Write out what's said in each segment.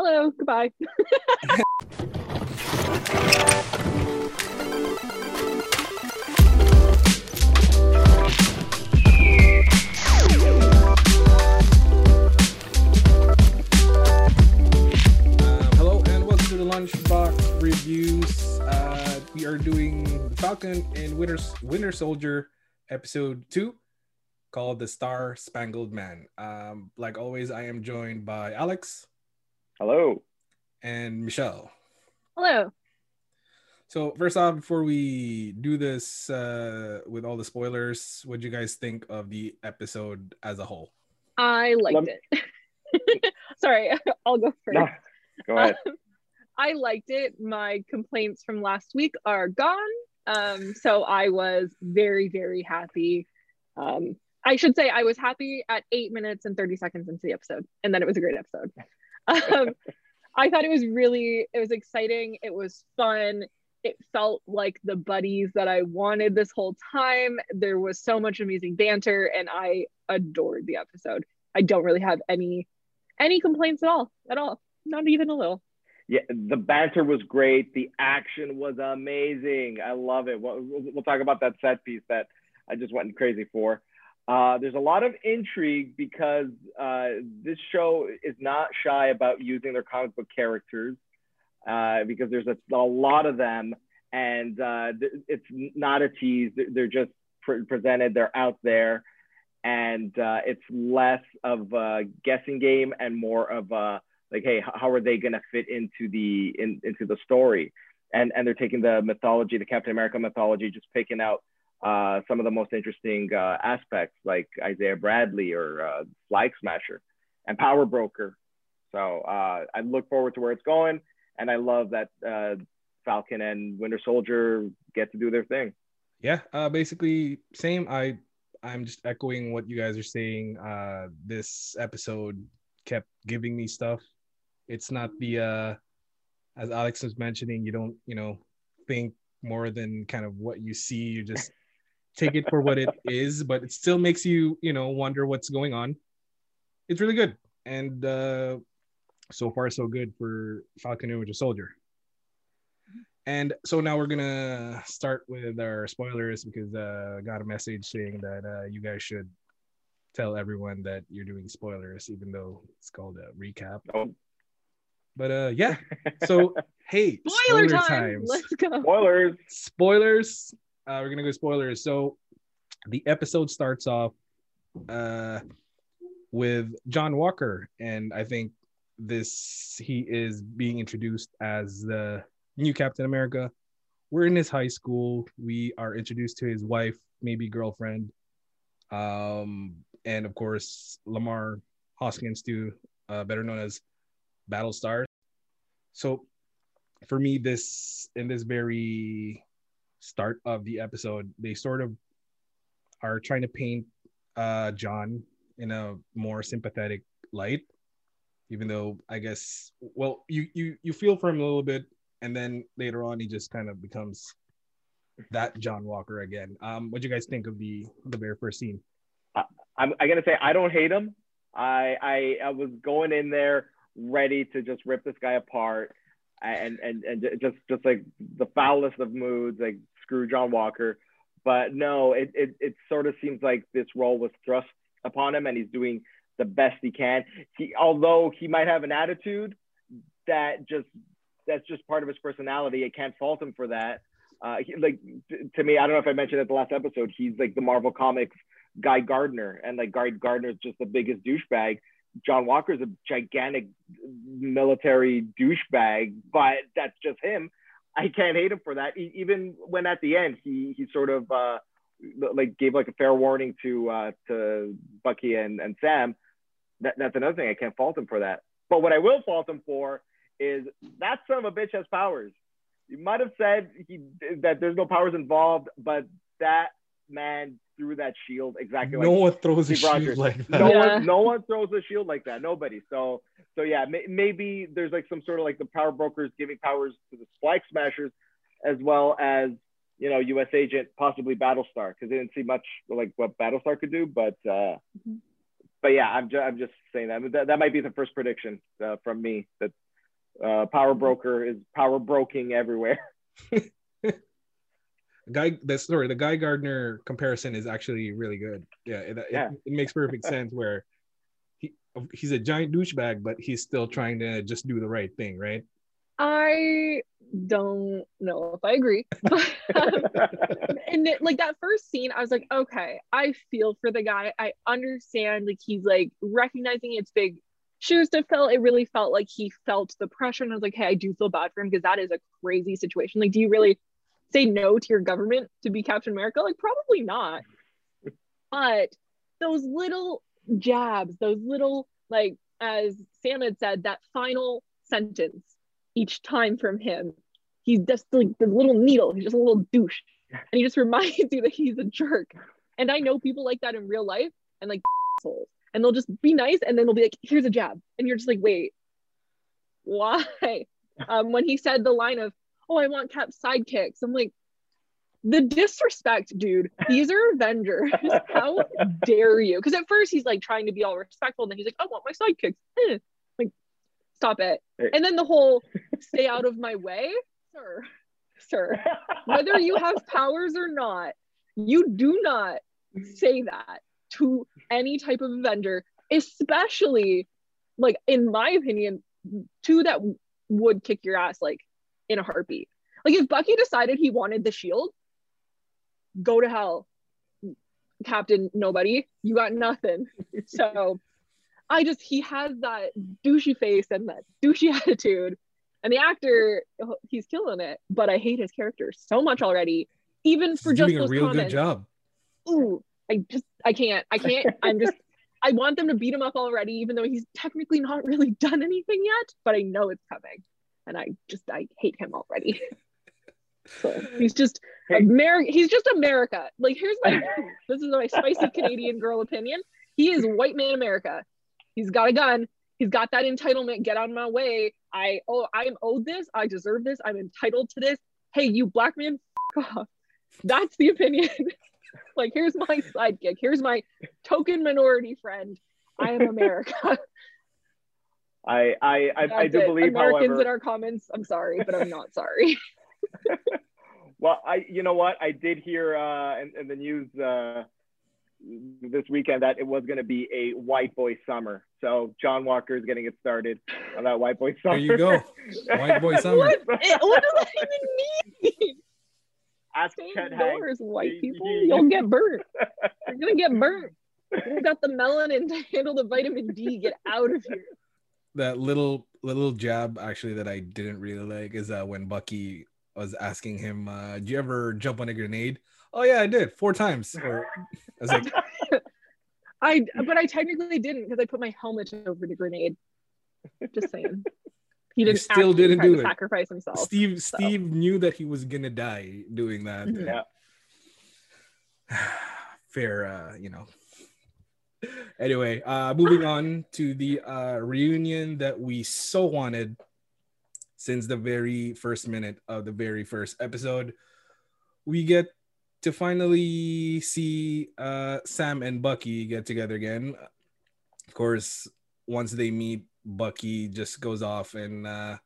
Hello, goodbye. Hello and welcome to the Lunchbox Reviews. Uh, we are doing Falcon and Winter Winter Soldier episode two, called "The Star Spangled Man." Um, like always, I am joined by Alex Hello. and Michelle. Hello. So first off, before we do this uh, with all the spoilers, what do you guys think of the episode as a whole? I liked Lem- it. Sorry, I'll go first. No, go ahead. Um, I liked it. My complaints from last week are gone. Um, so I was very, very happy. Um, I should say I was happy at eight minutes and 30 seconds into the episode, and then it was a great episode. Um, I thought it was really, it was exciting. It was fun. It felt like the buddies that I wanted this whole time. There was so much amazing banter, and I adored the episode. I don't really have any any complaints at all, at all, not even a little. Yeah, the banter was great. The action was amazing. I love it. We'll, we'll we'll talk about that set piece that I just went crazy for. Uh, there's a lot of intrigue because uh, this show is not shy about using their comic book characters uh, because there's a, a lot of them and uh, it's not a tease. They're- just pre- presented. They're out there, and uh, it's less of a guessing game and more of a like, hey, how are they going to fit into the in, into the story? And and they're taking the mythology, the Captain America mythology, just picking out uh, some of the most interesting uh, aspects, like Isaiah Bradley or uh, Flag Smasher and Power Broker. So uh, I look forward to where it's going, and I love that uh, Falcon and Winter Soldier get to do their thing. yeah basically same i i'm just echoing what you guys are saying this episode kept giving me stuff it's not the as alex was mentioning you don't you know think more than kind of what you see you just take it for what it is but it still makes you you know wonder what's going on it's really good and uh so far so good for falcon and winter soldier and so now we're gonna start with our spoilers because uh, I got a message saying that uh, you guys should tell everyone that you're doing spoilers, even though it's called a recap. Oh. But uh, yeah. So hey, Spoiler time. times. Let's go. Spoilers. Spoilers. Uh, we're gonna go spoilers. So the episode starts off uh, with John Walker, and I think this he is being introduced as the new Captain America. We're in his high school. We are introduced to his wife, maybe girlfriend, um, and of course Lamar Hoskins, too, uh, better known as Battlestar. So, for me, this in this very start of the episode, they sort of are trying to paint uh, John in a more sympathetic light, even though I guess well, you you you feel for him a little bit, and then later on he just kind of becomes that John Walker again. Um, what do you guys think of the the very first scene? I'm, I gotta say, I don't hate him. I, I I was going in there ready to just rip this guy apart, and and and just just like the foulest of moods, like screw John Walker. But no, it it it sort of seems like this role was thrust upon him, and he's doing the best he can. He although he might have an attitude that just that's just part of his personality. I can't fault him for that. Uh, he, like t- to me, I don't know if I mentioned at the last episode, he's like the Marvel Comics Guy Gardner, and like Guy Gardner's just the biggest douchebag. John Walker's a gigantic military douchebag, but that's just him. I can't hate him for that. E- even when at the end he he sort of uh, like gave like a fair warning to uh, to Bucky and, and Sam. That, that's another thing. I can't fault him for that. But what I will fault him for is that son of a bitch has powers. You might have said he that there's no powers involved, but that man threw that shield exactly no like one throws a Rogers. shield like that. no Yeah. one no one throws a shield like that nobody so so yeah may, maybe there's like some sort of like the power brokers giving powers to the spike smashers as well as you know us agent possibly battlestar because they didn't see much like what battlestar could do but uh Mhm. but yeah i'm just i'm just saying that that, that might be the first prediction uh, from me that uh, power broker is power broking everywhere. Guy, the sorry, the Guy Gardner comparison is actually really good. Yeah, it, Yeah. It, it makes perfect sense where he he's a giant douchebag, but he's still trying to just do the right thing, right? I don't know if I agree. Um, and it, like that first scene, I was like, okay, I feel for the guy. I understand. Like he's like recognizing it's big shoes to fill. It really felt like he felt the pressure, and I was like, hey, I do feel bad for him because that is a crazy situation. Like, do you really say no to your government to be Captain America? Like, probably not. But those little jabs, those little like, as Sam had said, that final sentence each time from him. He's just like the little needle. He's just a little douche. And he just reminds you that he's a jerk. And I know people like that in real life and like assholes. And they'll just be nice and then they'll be like, here's a jab. And you're just like, wait, why? Um, when he said the line of, oh, I want Cap's sidekicks. I'm like, the disrespect, dude. These are Avengers. How dare you? Because at first he's like trying to be all respectful, and then he's like, I want my sidekicks. Eh. Like, stop it. And then the whole stay out of my way, sir, sir. Whether you have powers or not, you do not say that to any type of Avenger, especially like in my opinion, two that would kick your ass like in a heartbeat. Like if Bucky decided he wanted the shield, go to hell. Captain Nobody, you got nothing. so I just he has that douchey face and that douchey attitude. And the actor, he's killing it. But I hate his character so much already. Even for He's just doing a real comments. good job. Ooh, I just I can't. I can't. I'm just I want them to beat him up already, even though he's technically not really done anything yet, but I know it's coming. And I just I hate him already. so he's just. America he's just America. Like here's my this is my spicy Canadian girl opinion. He is white man America. He's got a gun. He's got that entitlement. Get out of my way. I oh I'm owed this. I deserve this. I'm entitled to this. Hey, you black man, f- off. That's the opinion. like here's my sidekick. Here's my token minority friend. I am America. I I I, I do it. believe, Americans however, in our comments. I'm sorry, but I'm not sorry. well, I you know what I did hear uh, in, in the news uh, this weekend that it was going to be a white boy summer. So John Walker is getting it started on that white boy summer. There you go. White boy summer. What? It- what does that even mean? Ask Stay Chet Hanks. white people. you- You'll get burnt. You're gonna get burnt. You got the melanin to handle the vitamin D. Get out of here. That little little jab actually that I didn't really like is uh, when Bucky was asking him, uh, "Did you ever jump on a grenade?" Oh yeah, I did four times. Or I was like, I but I technically didn't because I put my helmet over the grenade. Just saying. He didn't still didn't do to it. sacrifice himself. Steve Steve knew that he was gonna die doing that. Mhm. Yeah. Fair, uh, you know. Anyway, uh, moving on to the uh, reunion that we so wanted since the very first minute of the very first episode. We get to finally see uh, Sam and Bucky get together again. Of course, once they meet, Bucky just goes off and uh,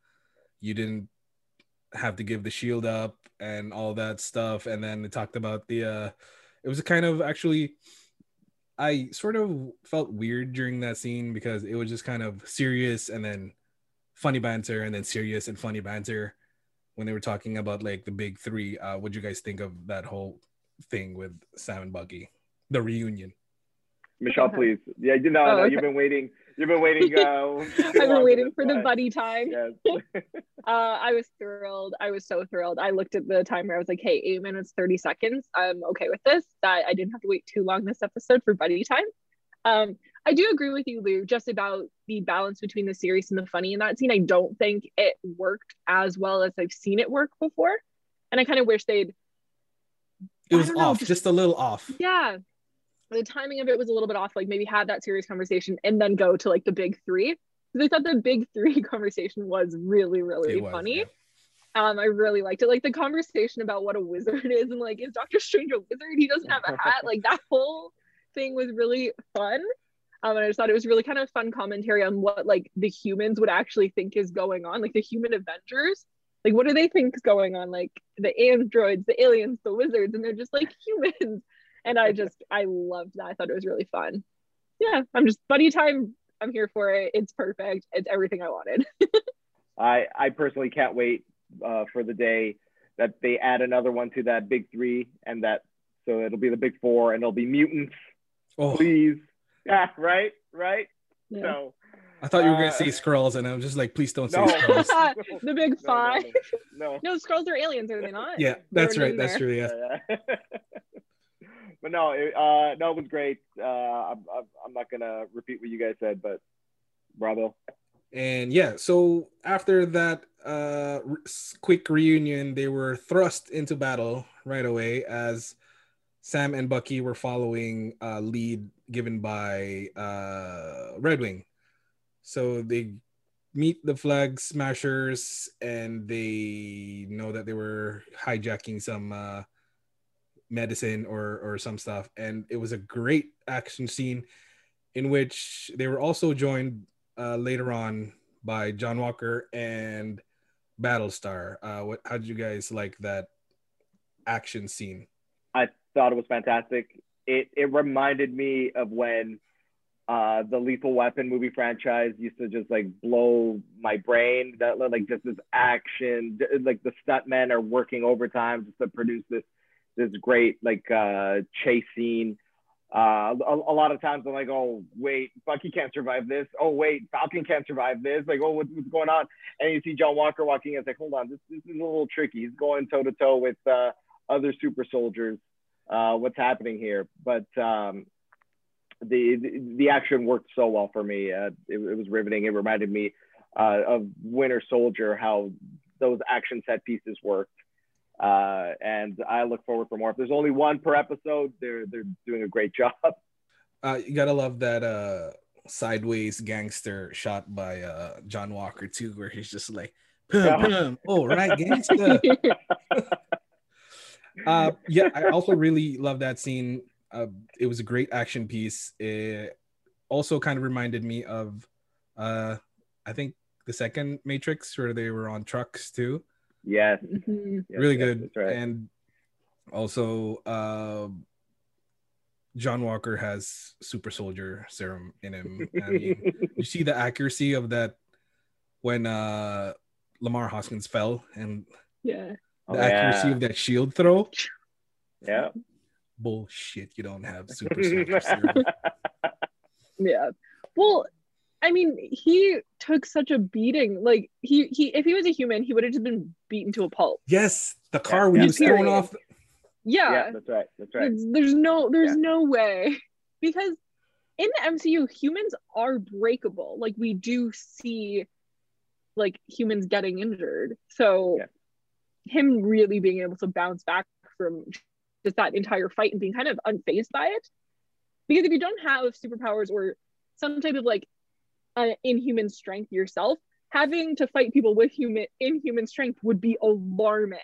you didn't have to give the shield up and all that stuff. And then it talked about the, uh, it was a kind of actually, I sort of felt weird during that scene because it was just kind of serious and then funny banter and then serious and funny banter when they were talking about like the big three. Uh, what do you guys think of that whole thing with Sam and Bucky, the reunion? Michelle, please. Yeah, you know, Oh, no, okay. you've been waiting. You've been waiting. Uh, I've been waiting for the buddy time. Yes. Uh, I was thrilled. I was so thrilled. I looked at the timer. I was like, hey, eight minutes, 30 seconds. I'm okay with this. That I didn't have to wait too long this episode for buddy time. Um, I do agree with you, Lou, just about the balance between the serious and the funny in that scene. I don't think it worked as well as I've seen it work before. And I kind of wish they'd, It was know, off, just- just a little off. yeah, the timing of it was a little bit off. Like maybe have that serious conversation and then go to like the big three. Because I thought the big three conversation was really, really was, funny. yeah. Um, I really liked it. Like the conversation about what a wizard is and like, is Doctor Strange a wizard? He doesn't have a hat. Like that whole thing was really fun. Um, and I just thought it was really kind of fun commentary on what like the humans would actually think is going on, like the human Avengers. Like, what do they think is going on? Like the androids, the aliens, the wizards, and they're just like humans. And I just, I loved that. I thought it was really fun. Yeah, I'm just buddy time. I'm here for it. It's perfect. It's everything I wanted. I I personally can't wait uh, for the day that they add another one to that big three, and that so it'll be the big four, and it'll be mutants. Oh, Please, yeah, right, right. Yeah. So I thought you were gonna uh, say Skrulls, and I was just like, please don't say No. Skrulls. the big five. No, no, No, Skrulls are aliens, are they not? Yeah, that's Thrown right. in That's there. true. Yeah. But no, it, uh, no, it was great. Uh, I'm, I'm not gonna repeat what you guys said, but bravo. And yeah, so after that uh quick reunion, they were thrust into battle right away as Sam and Bucky were following a lead given by uh Redwing. So they meet the flag smashers and they know that they were hijacking some uh medicine or or some stuff and it was a great action scene in which they were also joined uh, later on by John Walker and Battlestar. Uh, what? How did you guys like that action scene? I thought it was fantastic. It it reminded me of when uh, the Lethal Weapon movie franchise used to just like blow my brain. That like just this action, like the stuntmen are working overtime just to produce this this great like uh, chase scene. Uh, a, a lot of times I'm like, oh wait, Bucky can't survive this. Oh wait, Falcon can't survive this. Like, oh what's, what's going on? And you see John Walker walking in. It's like, hold on, this, this is a little tricky. He's going toe to toe with uh, other super soldiers. Uh, what's happening here? But um, the, the the action worked so well for me. Uh, it, it was riveting. It reminded me uh, of Winter Soldier, how those action set pieces worked. Uh, and I look forward for more. If there's only one per episode, they're they're doing a great job. Uh, you gotta love that uh, sideways gangster shot by uh, John Walker too, where he's just like, pum, Yeah. pum. oh right, gangster. uh, yeah, I also really love that scene. Uh, it was a great action piece. It also kind of reminded me of, uh, I think the second Matrix, where they were on trucks too. Yes, Mhm. yes, really yes, good, That's right. and also uh, John Walker has super soldier serum in him. I mean, you see the accuracy of that when uh, Lamar Hoskins fell and Yeah. the Oh, accuracy yeah. of that shield throw. yeah. Bullshit, you don't have super soldier serum. Yeah. Well, I mean, he took such a beating. Like he he if he was a human, he would have just been beaten to a pulp. Yes, the car when yeah, he was thrown period. off. Yeah. yeah, that's right. That's right. There's, there's no there's Yeah. no way. Because in the MCU, humans are breakable. Like we do see like humans getting injured. So Yeah. him really being able to bounce back from just that entire fight and being kind of unfazed by it. Because if you don't have superpowers or some type of like uh, inhuman strength yourself, having to fight people with human inhuman strength would be alarming.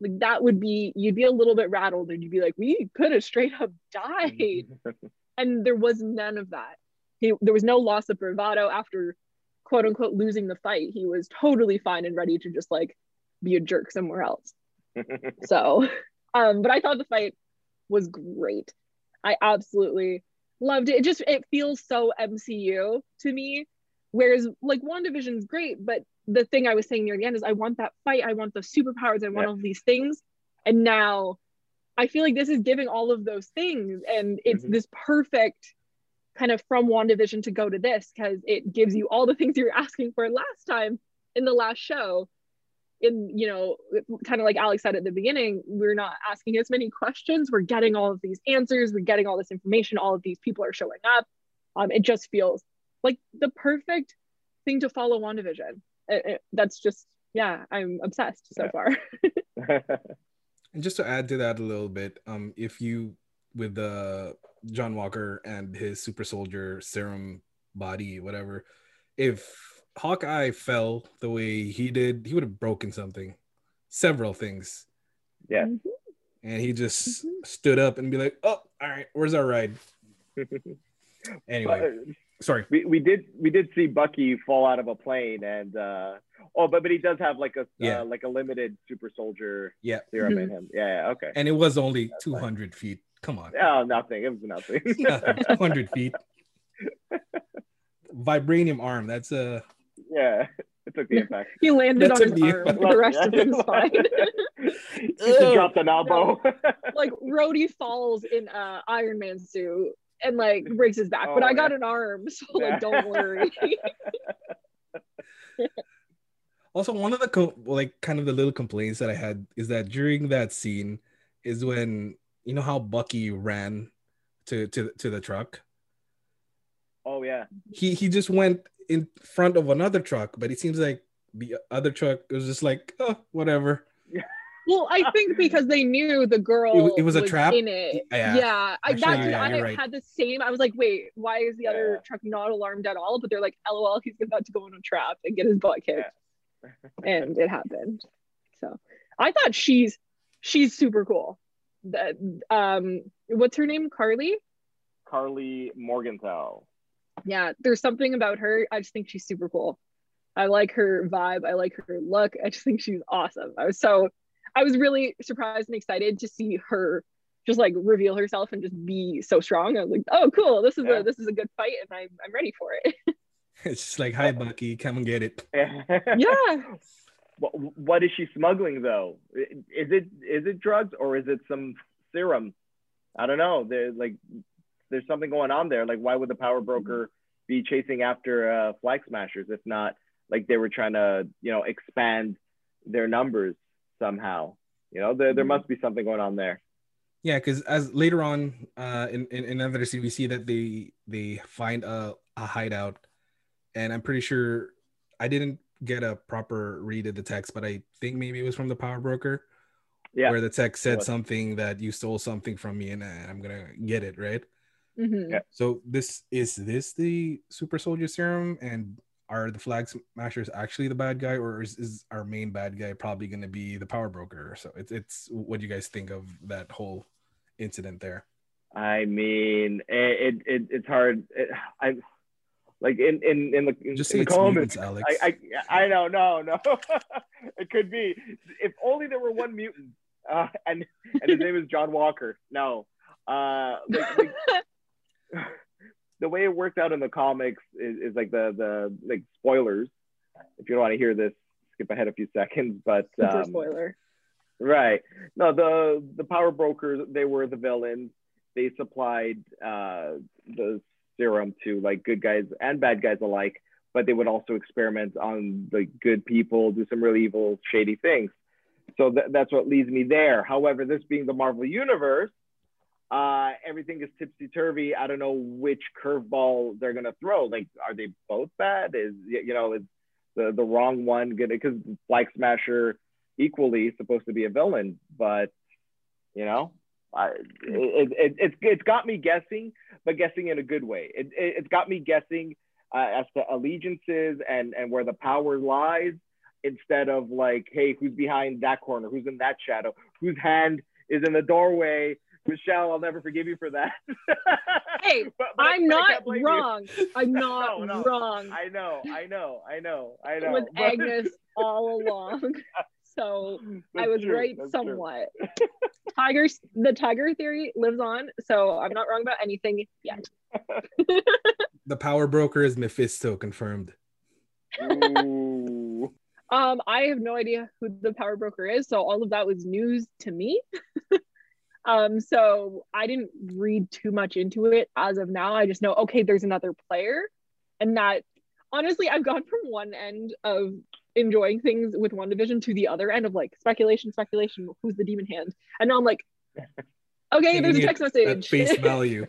Like that would be you'd be a little bit rattled and you'd be like, we could have straight up died. and there was none of that. He, there was no loss of bravado after quote unquote losing the fight. He was totally fine and ready to just like be a jerk somewhere else. So, um, but I thought the fight was great. I absolutely loved it. It just it feels so MCU to me. Whereas like WandaVision's great, but the thing I was saying near the end is I want that fight, I want the superpowers, I want Yeah. all these things. And now I feel like this is giving all of those things. And it's Mhm. this perfect kind of from WandaVision to go to this because it gives you all the things you were asking for last time in the last show. In, you know, kind of like Alex said at the beginning, we're not asking as many questions. We're getting all of these answers. We're getting all this information. All of these people are showing up. Um, it just feels like the perfect thing to follow WandaVision. It, it, that's just, yeah, I'm obsessed so Yeah. far. And just to add to that a little bit, um, if you with the John Walker and his super soldier serum body, whatever, if Hawkeye fell the way he did, he would have broken something, several things, yeah. and he just Mhm. stood up and be like, "Oh, all right, where's our ride?" Anyway, But, sorry. we, we did we did see Bucky fall out of a plane and uh oh but but he does have like a Yeah. uh, like a limited super soldier Yeah. serum Mhm. in him. Yeah, yeah, okay. And it was only 200 feet. Come on. Oh, nothing. It was nothing. 200 feet. Vibranium arm. That's a. yeah, it took the impact. He landed That on his me- arm. The rest of him's fine. he dropped an elbow. like Rhodey falls in uh Iron Man suit and like breaks his back, but Oh, I got yeah. an arm, so Yeah. like don't worry. Also, one of the co- like kind of the little complaints that I had is that during that scene is when you know how Bucky ran to to to the truck. oh yeah. He he just went in front of another truck, but it seems like the other truck was just like, oh, whatever. well, I think because they knew the girl It it was a trap? in it. Yeah. Yeah, I, that, yeah, I right. had the same. I was like, wait, why is the other truck not alarmed at all? But they're like, lol, he's about to go in a trap and get his butt kicked, and it happened. So I thought she's she's super cool. That um, what's her name? Karli. Karli Morgenthau. Yeah there's something about her i just think she's super cool i like her vibe i like her look i just think she's awesome i was so i was really surprised and excited to see her just like reveal herself and just be so strong i was like oh cool this is Yeah. a this is a good fight and i'm, I'm ready for it It's just like, hi, Bucky, come and get it. yeah What, what is she smuggling though? Is it is it drugs or is it some serum? I don't know. They're like there's something going on there. Like why would the power broker be chasing after uh, flag smashers if not like they were trying to you know expand their numbers somehow? You know there there Mhm. must be something going on there. Yeah, because as later on uh, in, in in another scene, we see that they they find a, a hideout, and I'm pretty sure I didn't get a proper read of the text, but I think maybe it was from the power broker, Yeah. where the text said something that you stole something from me and uh, I'm gonna get it right. Mhm. Yeah. So this is this the super soldier serum, and are the flag smashers actually the bad guy, or is, is our main bad guy probably gonna be the power broker? So it's it's what do you guys think of that whole incident there? I mean it, it, it it's hard. It, I like in in in the in, Just in say the it's comments. mutants, Alex. I, I I know, no, no. it could be. If only there were one mutant, uh, and and his name is John Walker. No, uh, like, like, the way it worked out in the comics is, is like the the like spoilers. If you don't want to hear this, skip ahead a few seconds. But um, spoiler Right. No, the the power brokers they were the villains. They supplied uh, the serum to like good guys and bad guys alike, but they would also experiment on the good people, do some really evil, shady things. So th- that's what leads me there. However, this being the Marvel universe, uh, everything is tipsy turvy. I don't know which curveball they're gonna throw. Like, are they both bad? Is you know is the the wrong one gonna because Flag Smasher equally supposed to be a villain, but you know, I, it, it, it's it's got me guessing, but guessing in a good way. It, it, it's got me guessing uh, as to allegiances and and where the power lies, instead of like, hey, who's behind that corner? Who's in that shadow? Whose hand is in the doorway? Michelle, I'll never forgive you for that. Hey, But- but I- i'm I not can't blame you. wrong i'm not No, no. wrong I know, I know, I know, I it know. was but- agnes all along so I was true, right that's somewhat. Tigers, the tiger theory lives on, so I'm not wrong about anything yet. The power broker is Mephisto confirmed. Ooh. Um, I have no idea who the power broker is, so all of that was news to me. Um, so I didn't read too much into it as of now. I just know okay, there's another player, and that honestly, I've gone from one end of enjoying things with WandaVision to the other end of like speculation, speculation. Who's the demon hand? And now I'm like, okay, there's a text message. face value.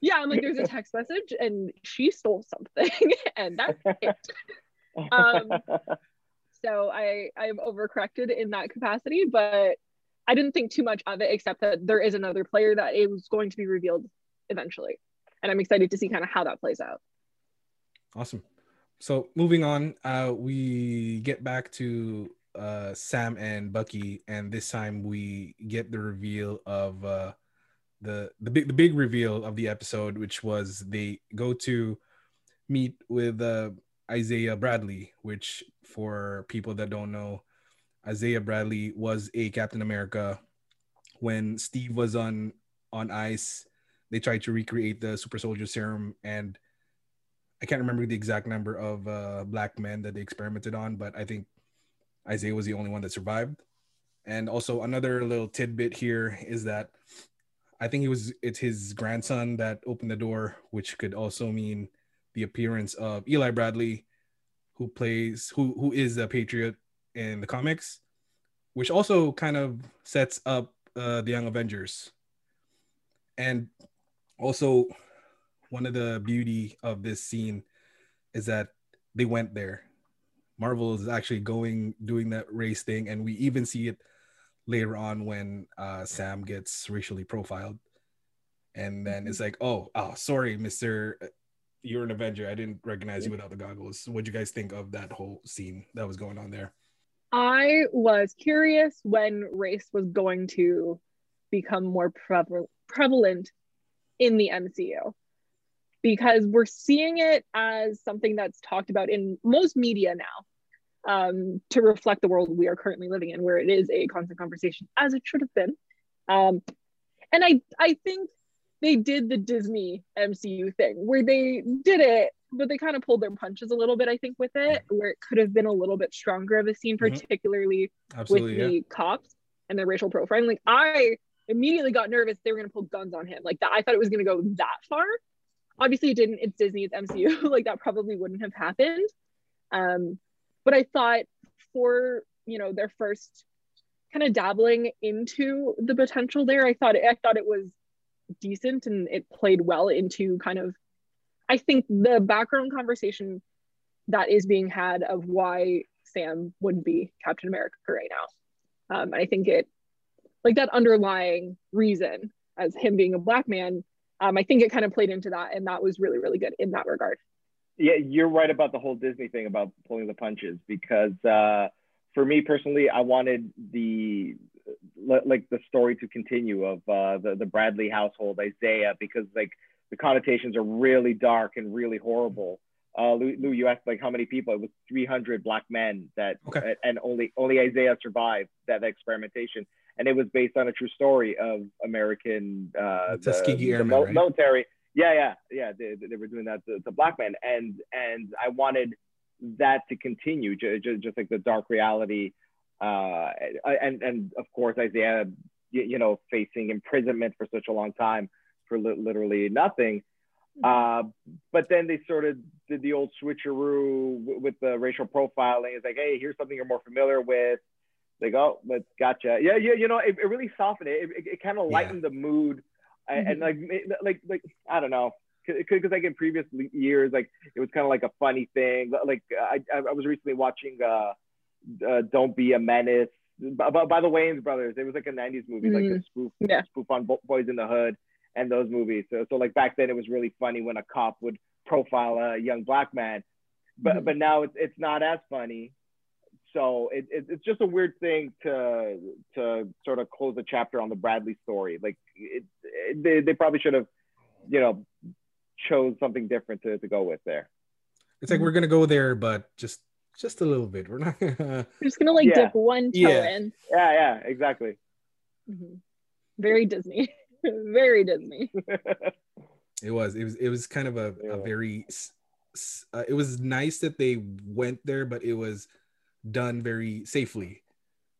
yeah, I'm like, there's a text message, and she stole something, and that's it. Um, so I I've overcorrected in that capacity, but I didn't think too much of it, except that there is another player that it was going to be revealed eventually, and I'm excited to see kind of how that plays out. Awesome. So moving on, uh, we get back to uh, Sam and Bucky, and this time we get the reveal of uh, the the big the big reveal of the episode, which was they go to meet with uh, Isaiah Bradley, which for people that don't know, Isaiah Bradley was a Captain America when Steve was on on ice. They tried to recreate the super soldier serum, and I can't remember the exact number of uh, black men that they experimented on, but I think Isaiah was the only one that survived. And also another little tidbit here is that I think it was it's his grandson that opened the door, which could also mean the appearance of Eli Bradley, who plays who who is a patriot in the comics, which also kind of sets up uh, the Young Avengers. And also, one of the beauty of this scene is that they went there. Marvel is actually going doing that race thing, and we even see it later on when uh, Sam gets racially profiled, and then it's like, oh, oh, sorry, Mister, you're an Avenger. I didn't recognize you without the goggles. What do you guys think of that whole scene that was going on there? I was curious when race was going to become more prevalent in the MCU because we're seeing it as something that's talked about in most media now um, to reflect the world we are currently living in, where it is a constant conversation, as it should have been. Um, and I, I think they did the Disney MCU thing where they did it, but they kind of pulled their punches a little bit, I think, with it, where it could have been a little bit stronger of a scene, mm-hmm. particularly mm-hmm. with the yeah. cops and their racial profiling. Like, I immediately got nervous they were going to pull guns on him. Like, that, I thought it was going to go that far. Obviously, it didn't. It's Disney, it's MCU. like, that probably wouldn't have happened. Um, but I thought for, you know, their first kind of dabbling into the potential there, I thought it, I thought it was decent and it played well into kind of I think the background conversation that is being had of why Sam wouldn't be Captain America right now. Um, I think it like that underlying reason as him being a black man. Um, I think it kind of played into that, and that was really really good in that regard. Yeah, you're right about the whole Disney thing about pulling the punches because uh, for me personally, I wanted the like the story to continue of uh, the the Bradley household, Isaiah, because like the connotations are really dark and really horrible. Uh, Lou, Lou, you asked like how many people? It was 300 black men that, okay. and only only Isaiah survived that experimentation, and it was based on a true story of American uh, the, the Airmen, mil- right? military. Yeah, yeah, yeah. They, they were doing that to, to black men, and and I wanted that to continue, just, just like the dark reality uh, and and of course Isaiah, you, know, facing imprisonment for such a long time for li- literally nothing. Uh, but then they sort of did the old switcheroo w- with the racial profiling. It's like, hey, here's something you're more familiar with. They go, oh, but gotcha. Yeah, yeah, you know, it, it really softened it. It, it, it kind of lightened yeah. the mood, and, mm-hmm. and like, like, like, I don't know, because like in previous years, like it was kind of like a funny thing. Like I, I was recently watching uh, uh, Don't Be a Menace. By, by, the Wayans brothers, it was like a '90s movie, mm like a mm-hmm. spoof, yeah. spoof on Boys in the Hood and those movies. So, so like back then, it was really funny when a cop would profile a young black man, but mm but now it's it's not as funny. So it, it, it's just a weird thing to to sort of close the chapter on the Bradley story. Like it, it they, they probably should have, you know, chose something different to, to go with there. It's like we're gonna go there, but just just a little bit. We're not. We're just gonna like yeah. dip one toe yeah. in. Yeah, yeah, exactly. Mm-hmm. Very Disney. very Disney. it was. It was. It was kind of a, yeah. a very. Uh, it was nice that they went there, but it was done very safely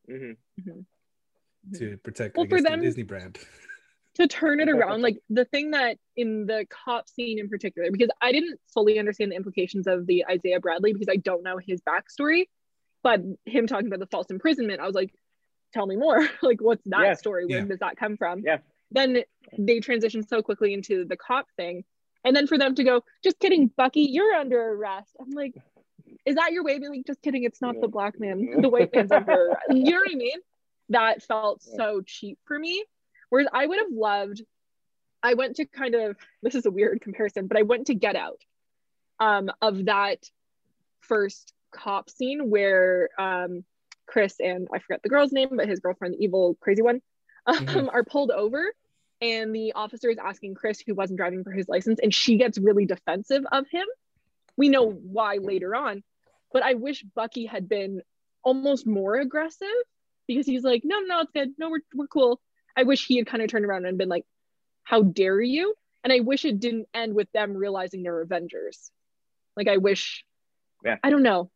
mm-hmm. mm-hmm. to protect well, guess, for them, the Disney brand to turn it around like the thing that in the cop scene in particular because i didn't fully understand the implications of the isaiah bradley because i don't know his backstory but him talking about the false imprisonment i was like tell me more like what's that yeah. story where yeah. does that come from yeah then they transition so quickly into the cop thing. And then for them to go just kidding bucky you're under arrest. I'm like is that your way of being like just kidding it's not the black man the white man's under arrest. You know what i mean? That felt so cheap for me. Whereas I would have loved, I went to kind of, this is a weird comparison, but I went to Get Out um, of that first cop scene where um, Chris and I forget the girl's name, but his girlfriend, the evil, crazy one, um, mm-hmm. are pulled over. And the officer is asking Chris, who wasn't driving for his license, and she gets really defensive of him. We know why later on, but I wish Bucky had been almost more aggressive because he's like, no, no, it's good. No, we're, we're cool. I wish he had kind of turned around and been like, how dare you? And I wish it didn't end with them realizing they're Avengers. Like, I wish, Yeah. I don't know.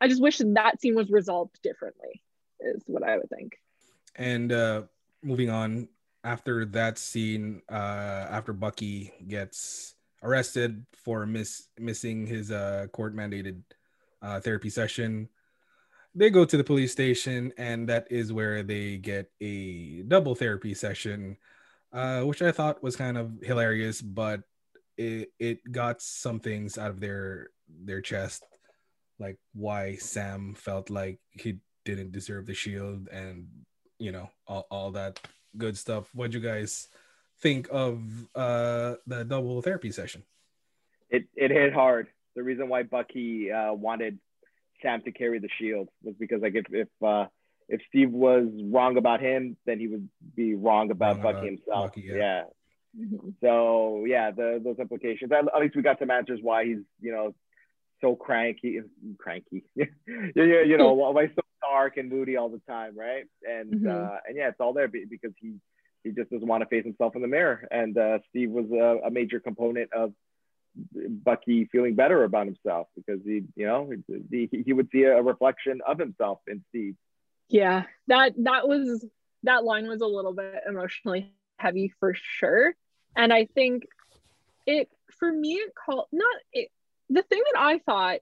I just wish that scene was resolved differently, is what I would think. And uh, moving on, after that scene, uh, after Bucky gets arrested for miss missing his uh, court mandated uh, therapy session, they go to the police station, and that is where they get a double therapy session, uh, which I thought was kind of hilarious, but it it got some things out of their their chest, like why Sam felt like he didn't deserve the shield and you know all, all that good stuff what do you guys think of uh the double therapy session it it hit hard. The reason why Bucky uh, wanted Sam to carry the shield was because like if if uh, if Steve was wrong about him, then he would be wrong about Wrong Bucky about himself. Bucky, yeah. yeah. So yeah, the those implications. At, at least we got some answers why he's you know so cranky, cranky. you, you, you know why he's so dark and moody all the time, right? And Mhm. uh, and yeah, it's all there because he he just doesn't want to face himself in the mirror. And uh, Steve was a, a major component of Bucky feeling better about himself because he you know he, he would see a reflection of himself in Steve. Yeah, that that was that line was a little bit emotionally heavy for sure. And I think it for me it called not it the thing that I thought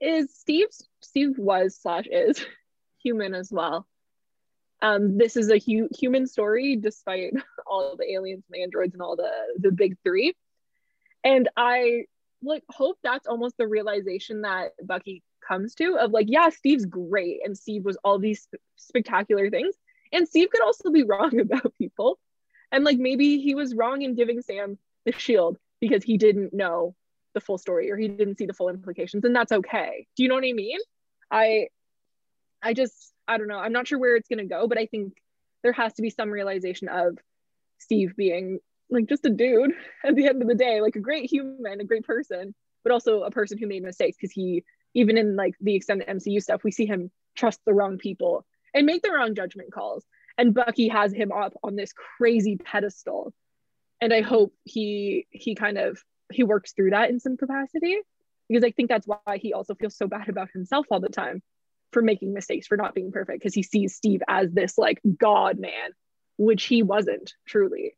is Steve's Steve was slash is human as well. Um, this is a hu- human story despite all the aliens and androids and all the the big three. And I like hope that's almost the realization that Bucky comes to of like, yeah, Steve's great and Steve was all these sp- spectacular things. And Steve could also be wrong about people. And like maybe he was wrong in giving Sam the shield because he didn't know the full story or he didn't see the full implications. And that's okay. Do you know what I mean? I I just I don't know. I'm not sure where it's gonna go, but I think there has to be some realization of Steve being like just a dude at the end of the day, like a great human, a great person, but also a person who made mistakes because he, even in like the extended MCU stuff, we see him trust the wrong people and make the wrong judgment calls. And Bucky has him up on this crazy pedestal. And I hope he he kind of he works through that in some capacity because I think that's why he also feels so bad about himself all the time for making mistakes, for not being perfect, because he sees Steve as this like God man, which he wasn't truly.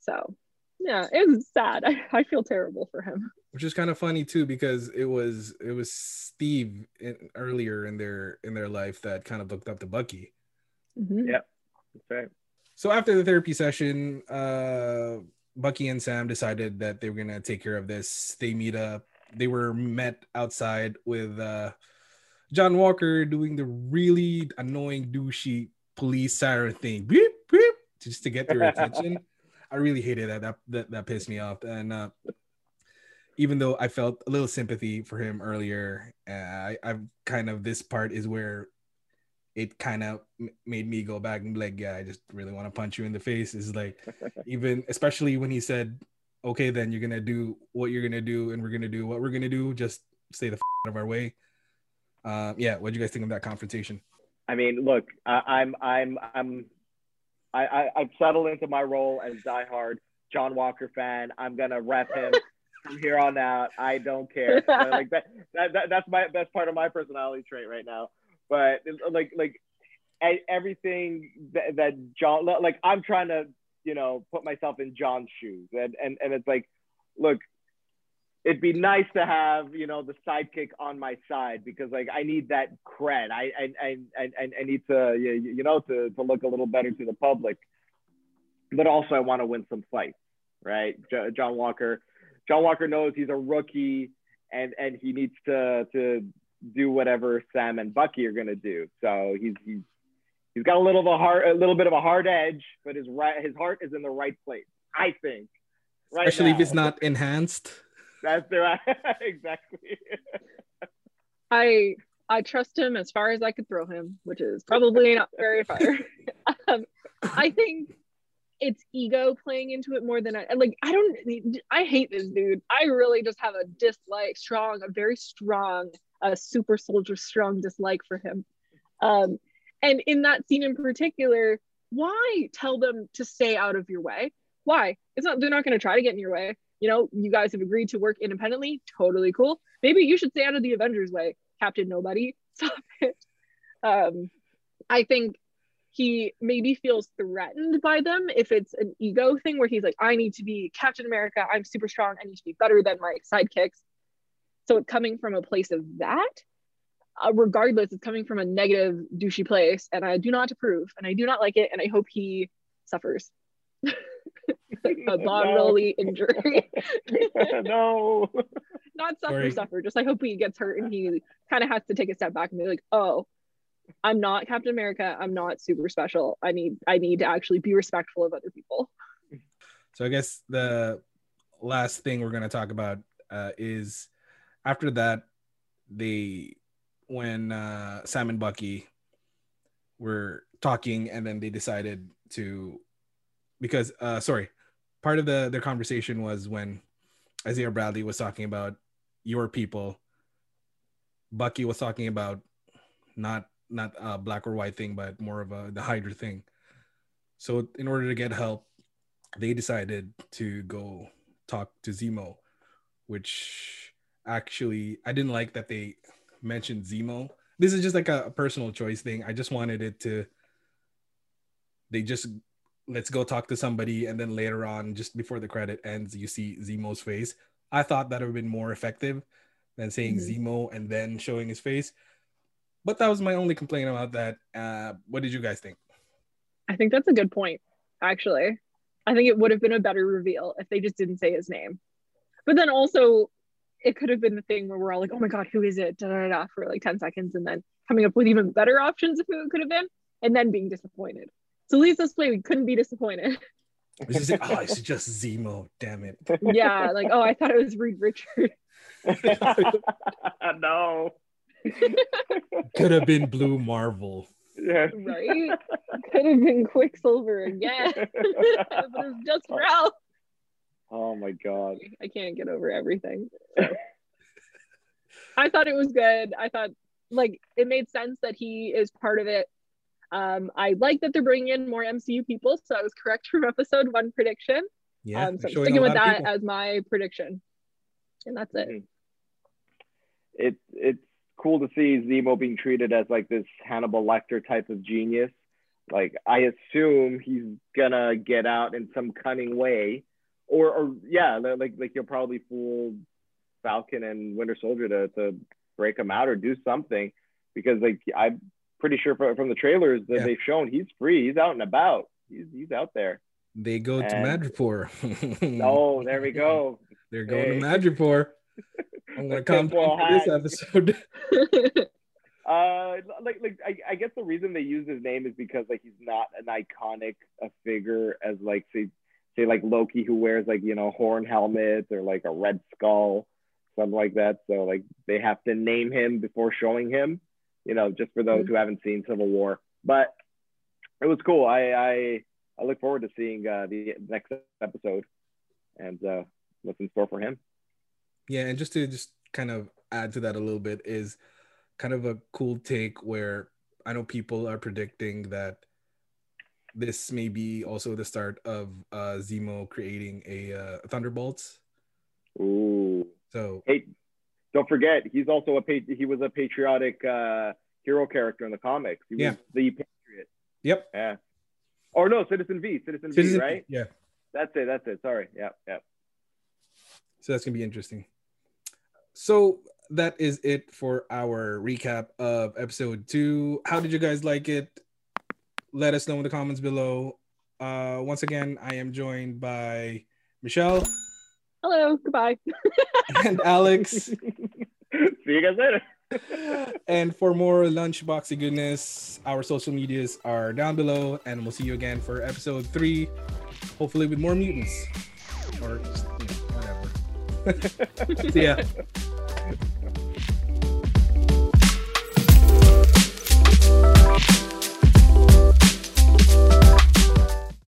So yeah, it was sad. I, I feel terrible for him. which is kind of funny too because it was it was steve in, earlier in their in their life that kind of looked up to bucky Mhm. Yeah. That's right. so after the therapy session uh bucky and sam decided that they were gonna take care of this they meet up they were met outside with uh john walker doing the really annoying douchey police siren thing beep beep just to get their attention. I really hated that. That that, that pissed me off. And uh even though I felt a little sympathy for him earlier, uh, I, I've kind of this part is where it kind of made me go back and be like, yeah, I just really want to punch you in the face. Is like, even especially when he said, okay, then you're gonna do what you're gonna do, and we're gonna do what we're gonna do. Just stay the f- out of our way. Um, yeah, what do you guys think of that confrontation? I mean, look, I, I'm I'm I'm I, I I've settled into my role as diehard John Walker fan. I'm gonna rep him from here on out. I don't care. Like that, that, that that's my that's part of my personality trait right now. But like like everything that, that John like I'm trying to you know put myself in John's shoes and and and it's like look it'd be nice to have you know the sidekick on my side because like I need that cred. I I I I, I need to you, know to to look a little better to the public, but also I want to win some fights, right? John Walker, John Walker knows he's a rookie and and he needs to to do whatever Sam and Bucky are gonna do. So he's he's he's got a little of a heart, a little bit of a hard edge, but his right his heart is in the right place. I think. Right Especially if now. it's not enhanced. That's the right exactly. I I trust him as far as I could throw him, which is probably not very far. um, I think it's ego playing into it more than I like. I don't. I hate this dude. I really just have a dislike, strong, a very strong, a super soldier strong dislike for him. Um, and in that scene in particular, why tell them to stay out of your way? Why? It's not. They're not going to try to get in your way. You know, you guys have agreed to work independently. Totally cool. Maybe you should stay out of the Avengers' way, Captain Nobody. Stop it. Um, I think he maybe feels threatened by them if it's an ego thing where he's like, I need to be Captain America. I'm super strong. I need to be better than my sidekicks. So it's coming from a place of that. Uh, regardless, it's coming from a negative, douchey place. And I do not approve and I do not like it. And I hope he suffers a bodily no. injury. no. Not suffer, Sorry. suffer. Just I hope he gets hurt and he kind of has to take a step back and be like, oh, I'm not Captain America. I'm not super special. I need I need to actually be respectful of other people. So I guess the last thing we're going to talk about uh, is after that they when uh, Sam and Bucky were talking and then they decided to because uh sorry part of the their conversation was when Isaiah Bradley was talking about your people Bucky was talking about not not a black or white thing, but more of a the Hydra thing. So in order to get help, they decided to go talk to Zemo, which actually I didn't like that they mentioned Zemo. This is just like a, a personal choice thing. I just wanted it to. They just let's go talk to somebody, and then later on, just before the credit ends, you see Zemo's face. I thought that would have been more effective than saying mm-hmm. Zemo and then showing his face. But that was my only complaint about that. Uh, what did you guys think? I think that's a good point, actually. I think it would have been a better reveal if they just didn't say his name. But then also, it could have been the thing where we're all like, oh my God, who is it? Da, da, da, for like 10 seconds and then coming up with even better options of who it could have been and then being disappointed. So at least this way we couldn't be disappointed. It's just, oh, it's just Zemo, damn it. Yeah, like, oh, I thought it was Reed Richards. no. Could have been Blue Marvel. Yeah. Right? Could have been Quicksilver again. but it's just oh. Ralph. Oh my god. I can't get over everything. So. I thought it was good. I thought like it made sense that he is part of it. Um, I like that they're bringing in more MCU people, so I was correct from episode one prediction. Yeah, um, so I'm sticking with that as my prediction, and that's it. Mm-hmm. It it's cool to see Zemo being treated as like this Hannibal Lecter type of genius. Like I assume he's gonna get out in some cunning way, or or yeah, like like he'll probably fool Falcon and Winter Soldier to to break him out or do something, because like I'm pretty sure from the trailers that yeah. they've shown he's free, he's out and about, he's he's out there. They go and... to Madripoor. oh, there we go. They're going hey. to Madripoor. I'm gonna come for this episode. uh, like, like I, I guess the reason they use his name is because like he's not an iconic a figure as like say say like Loki who wears like you know horn helmets or like a red skull, something like that. So like they have to name him before showing him, you know, just for those mm-hmm. who haven't seen Civil War. But it was cool. I I, I look forward to seeing uh, the next episode and uh, what's in store for him yeah and just to just kind of add to that a little bit is kind of a cool take where i know people are predicting that this may be also the start of uh zemo creating a uh, thunderbolts Ooh. so hey don't forget he's also a he was a patriotic uh hero character in the comics. He yeah. was the patriot. Yep. Yeah. Or no citizen v citizen, citizen v right? yeah. That's it that's it sorry yeah yeah so that's gonna be interesting. So that is it for our recap of episode two. How did you guys like it? Let us know in the comments below. Uh, once again, I am joined by Michelle. Hello, goodbye. and Alex. See you guys later. and for more lunchboxy goodness, our social medias are down below, and we'll see you again for episode three, hopefully with more mutants or just, you know, whatever. see ya.